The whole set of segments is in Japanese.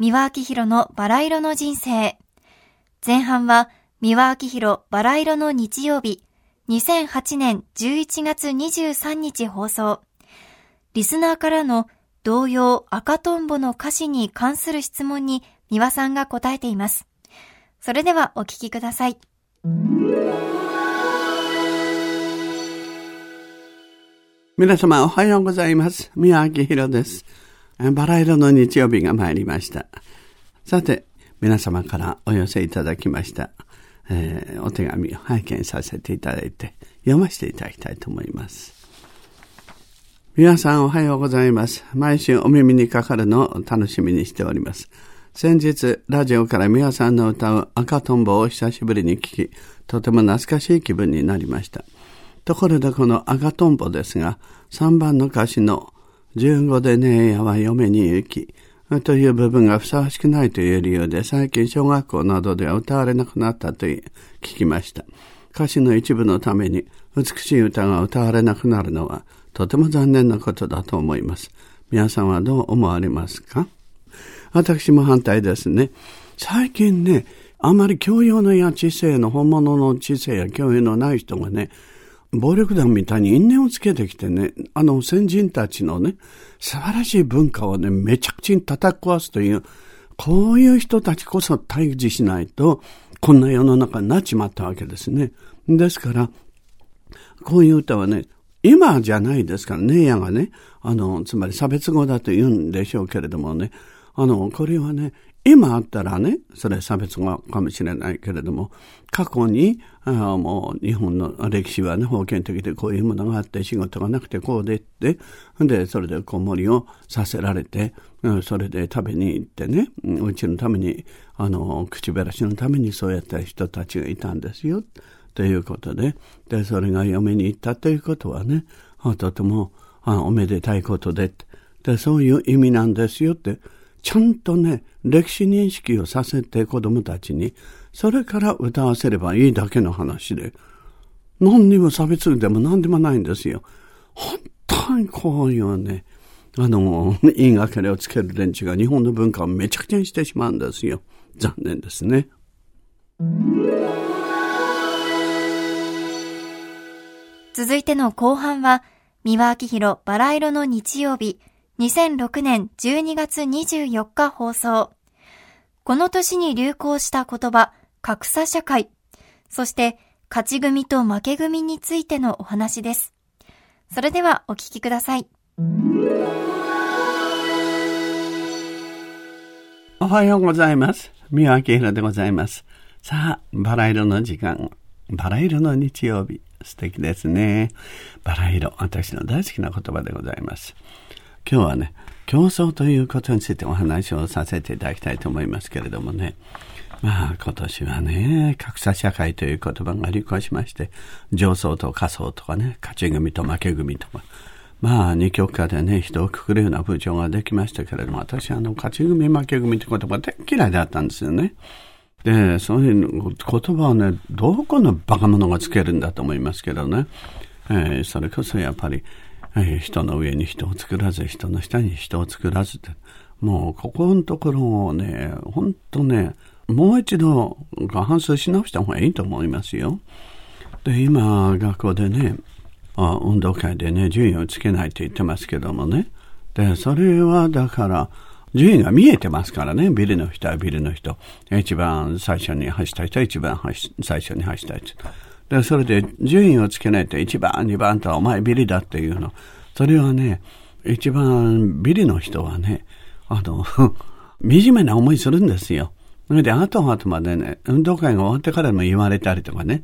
三輪明宏のバラ色の人生。前半は三輪明宏バラ色の日曜日、2008年11月23日放送。リスナーからの童謡赤とんぼの歌詞に関する質問に三輪さんが答えています。それではお聞きください。皆様おはようございます。宮明宏です。バラ色の日曜日が参りました。さて、皆様からお寄せいただきました、えー、お手紙を拝見させていただいて、読ませていただきたいと思います。皆さんおはようございます。毎週お耳にかかるのを楽しみにしております。先日、ラジオから皆さんの歌う赤とんぼを久しぶりに聞き、とても懐かしい気分になりました。ところでこの赤とんぼですが、3番の歌詞の15でねえやは嫁に行き、という部分がふさわしくないという理由で最近小学校などでは歌われなくなったと聞きました。歌詞の一部のために美しい歌が歌われなくなるのはとても残念なことだと思います。皆さんはどう思われますか？私も反対ですね。最近ね、あまり教養のや知性の本物の知性や教養のない人がね、暴力団みたいに因縁をつけてきてね、あの先人たちのね、素晴らしい文化をね、めちゃくちゃに叩き壊すという、こういう人たちこそ対峙しないと、こんな世の中になっちまったわけですね。ですから、こういう歌はね、今じゃないですからね、やがね、あの、つまり差別語だと言うんでしょうけれどもね、あの、これはね、今あったらね、それ差別語かもしれないけれども、過去に、あもう日本の歴史はね、封建的でこういうものがあって仕事がなくてこうでって、で、それで子守をさせられて、それで食べに行ってね、うちのために、あの、口減らしのためにそうやった人たちがいたんですよ、ということで、で、それが嫁に行ったということはね、とてもあおめでたいことで、で、そういう意味なんですよって、ちゃんとね、歴史認識をさせて子供たちに、それから歌わせればいいだけの話で、何にも差別でも何でもないんですよ。本当にこういうね、あの、言いがかりをつける連中が日本の文化をめちゃくちゃにしてしまうんですよ。残念ですね。続いての後半は、三輪明宏バラ色の日曜日、2006年12月24日放送。この年に流行した言葉、格差社会。そして、勝ち組と負け組についてのお話です。それではお聞きください。おはようございます。三輪明宏でございます。さあ、バラ色の時間。バラ色の日曜日。素敵ですね。バラ色。私の大好きな言葉でございます。今日はね、競争ということについてお話をさせていただきたいと思いますけれどもね。まあ今年はね、格差社会という言葉が流行しまして、上層と下層とかね、勝ち組と負け組とか、まあ二極化でね、人をくくるような風潮ができましたけれども、私あの、勝ち組負け組って言葉大嫌いだったんですよね。で、そういう言葉をね、どこのバカ者がつけるんだと思いますけどね。えー、それこそやっぱり、人の上に人を作らず、人の下に人を作らずって、もうここのところをね、本当ね、もう一度反省し直した方がいいと思いますよ。で、今、学校でね、運動会でね、順位をつけないと言ってますけどもね。で、それはだから、順位が見えてますからね、ビルの人はビルの人。一番最初に走った人は一番最初に走った人。で、それで順位をつけないと1番、2番とはお前ビリだっていうの。それはね、一番ビリの人はね、あの、惨めな思いするんですよ。それで、後々までね、運動会が終わってからも言われたりとかね。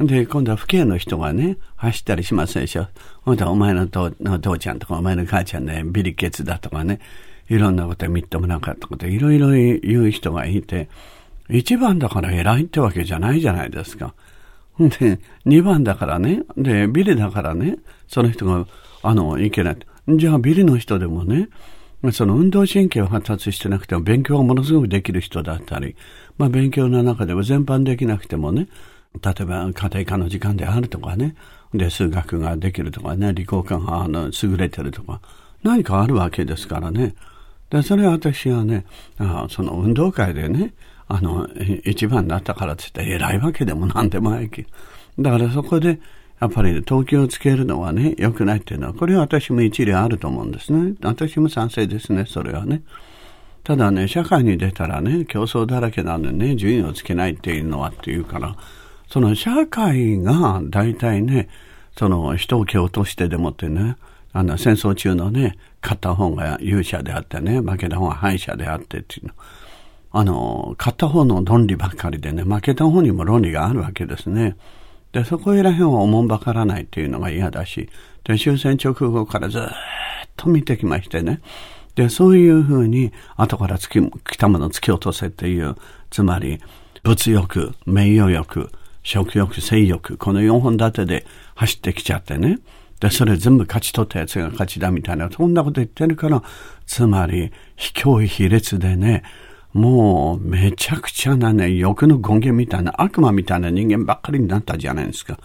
で、今度は父兄の人がね、走ったりしますでしょ。ほんとお前の父の父ちゃんとか、お前の母ちゃんね、ビリケツだとかね、いろんなことみっともなかったこと、いろいろ言う人がいて、一番だから偉いってわけじゃないじゃないですか。で、2番だからね、で、ビリだからね、その人が、あの、いけない。じゃあ、ビリの人でもね、その運動神経を発達してなくても勉強がものすごくできる人だったり、まあ勉強の中でも全般できなくてもね、例えば家庭科の時間であるとかね、で、数学ができるとかね、理工科があの優れてるとか、何かあるわけですからね。で、それは私はね、あその運動会でね、あの、一番だったからって言って偉いわけでもなんでもないけど。だからそこで、やっぱり投球をつけるのはね、良くないっていうのは、これは私も一理あると思うんですね。私も賛成ですね、それはね。ただね、社会に出たらね、競争だらけなんでね、順位をつけないっていうのはっていうから、その社会が大体ね、その人を蹴落としてでもってね、あの戦争中のね、勝った方が勇者であってね、負けた方が敗者であってっていうの。あの、勝った方の論理ばっかりでね、負けた方にも論理があるわけですね。で、そこら辺はおもんばからないっていうのが嫌だし、で、終戦直後からずっと見てきましてね。で、そういうふうに、後から突き、来たもの突き落とせっていう、つまり、物欲、名誉欲、食欲、性欲、この4本立てで走ってきちゃってね。で、それ全部勝ち取ったやつが勝ちだみたいな、そんなこと言ってるから、つまり、卑怯卑劣でね、もう、めちゃくちゃなね、欲の権限みたいな、悪魔みたいな人間ばっかりになったじゃないですか。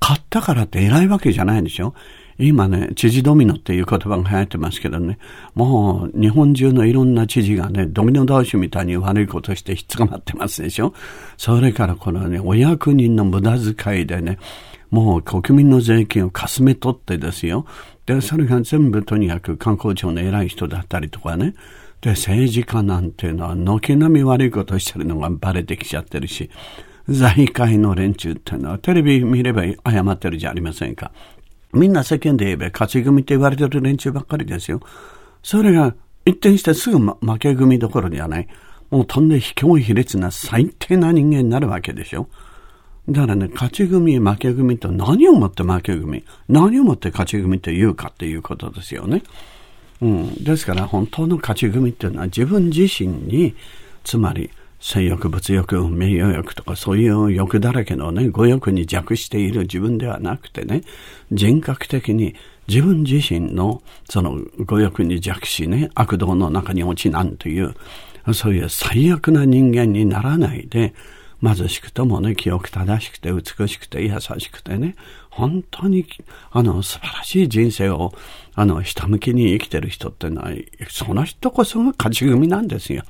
勝ったからって偉いわけじゃないでしょ？今ね、知事ドミノっていう言葉が流行ってますけどね、もう日本中のいろんな知事がね、ドミノ倒しみたいに悪いことしてひっ捕まってますでしょ？それからこのね、お役人の無駄遣いでね、もう国民の税金をかすめ取ってですよ。で、それが全部とにかく観光庁の偉い人だったりとかね。で、政治家なんていうのは、軒並み悪いことしてるのがバレてきちゃってるし、財界の連中っていうのは、テレビ見れば謝ってるじゃありませんか。みんな世間で言えば勝ち組って言われてる連中ばっかりですよ。それが一転してすぐ、負け組どころじゃない。もうとんで卑怯卑劣な最低な人間になるわけでしょ。だからね、勝ち組、負け組と何をもって負け組、何をもって勝ち組と言うかっていうことですよね。うん。ですから本当の勝ち組っていうのは自分自身に、つまり性欲、物欲、名誉欲とかそういう欲だらけのね、語欲に弱している自分ではなくてね、人格的に自分自身のその語欲に弱しね、悪道の中に落ちなんという、そういう最悪な人間にならないで、貧しくともね、清く正しくて美しくて優しくてね、本当に、あの、素晴らしい人生を、あの、下向きに生きてる人ってのは、その人こそが勝ち組なんですよ。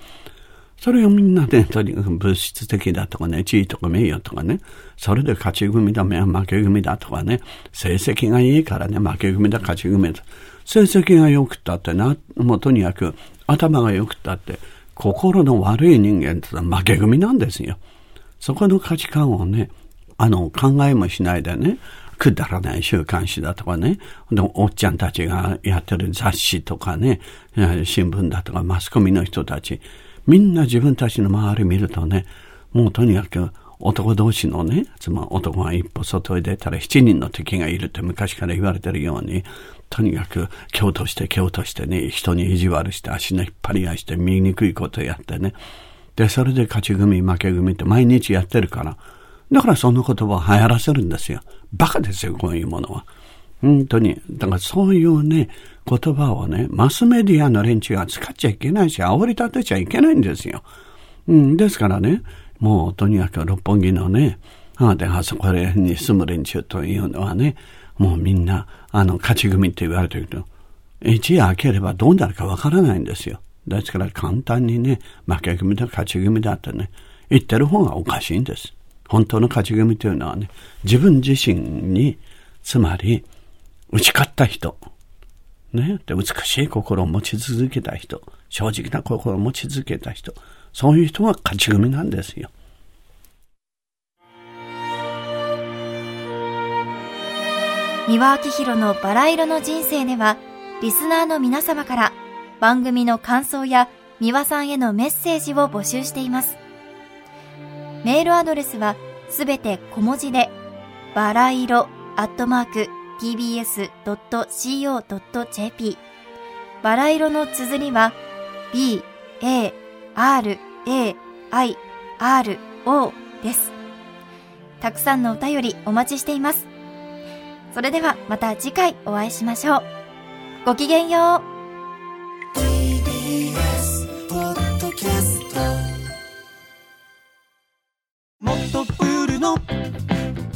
それをみんなね、とにかく物質的だとかね、地位とか名誉とかね、それで勝ち組だ、負け組だとかね、成績がいいからね、負け組だ、勝ち組だ。成績が良くったってな、もうとにかく頭が良くったって、心の悪い人間って負け組なんですよ。そこの価値観をね、あの、考えもしないでね、くだらない週刊誌だとかね、でもおっちゃんたちがやってる雑誌とかね、新聞だとかマスコミの人たち、みんな自分たちの周り見るとね、もうとにかく男同士のね、つまり男が一歩外へ出たら七人の敵がいるって昔から言われてるように、とにかく京として京としてね、人に意地悪して足の引っ張り合いして見にくいことやってね。で、それで勝ち組負け組って毎日やってるから。だからその言葉を流行らせるんですよ。バカですよ、こういうものは。本当に。だからそういうね、言葉をね、マスメディアの連中は使っちゃいけないし、煽り立てちゃいけないんですよ。うん、ですからね、もうとにかく六本木のね、あで、あそこら辺に住む連中というのはね、もうみんな、あの、勝ち組って言われてるけど、一夜明ければどうなるかわからないんですよ。ですから簡単にね、負け組だ、勝ち組だってね、言ってる方がおかしいんです。本当の勝ち組というのはね、自分自身に、つまり、打ち勝った人、ね。で、美しい心を持ち続けた人、正直な心を持ち続けた人、そういう人が勝ち組なんですよ。三輪明宏のバラ色の人生では、リスナーの皆様から番組の感想や三輪さんへのメッセージを募集しています。メールアドレスはすべて小文字で、バラ色アットマーク tbs.co.jp バラ色の綴りは b, a, r, a, i, r, o です。たくさんのお便りお待ちしています。それではまた次回お会いしましょう。ごきげんよう。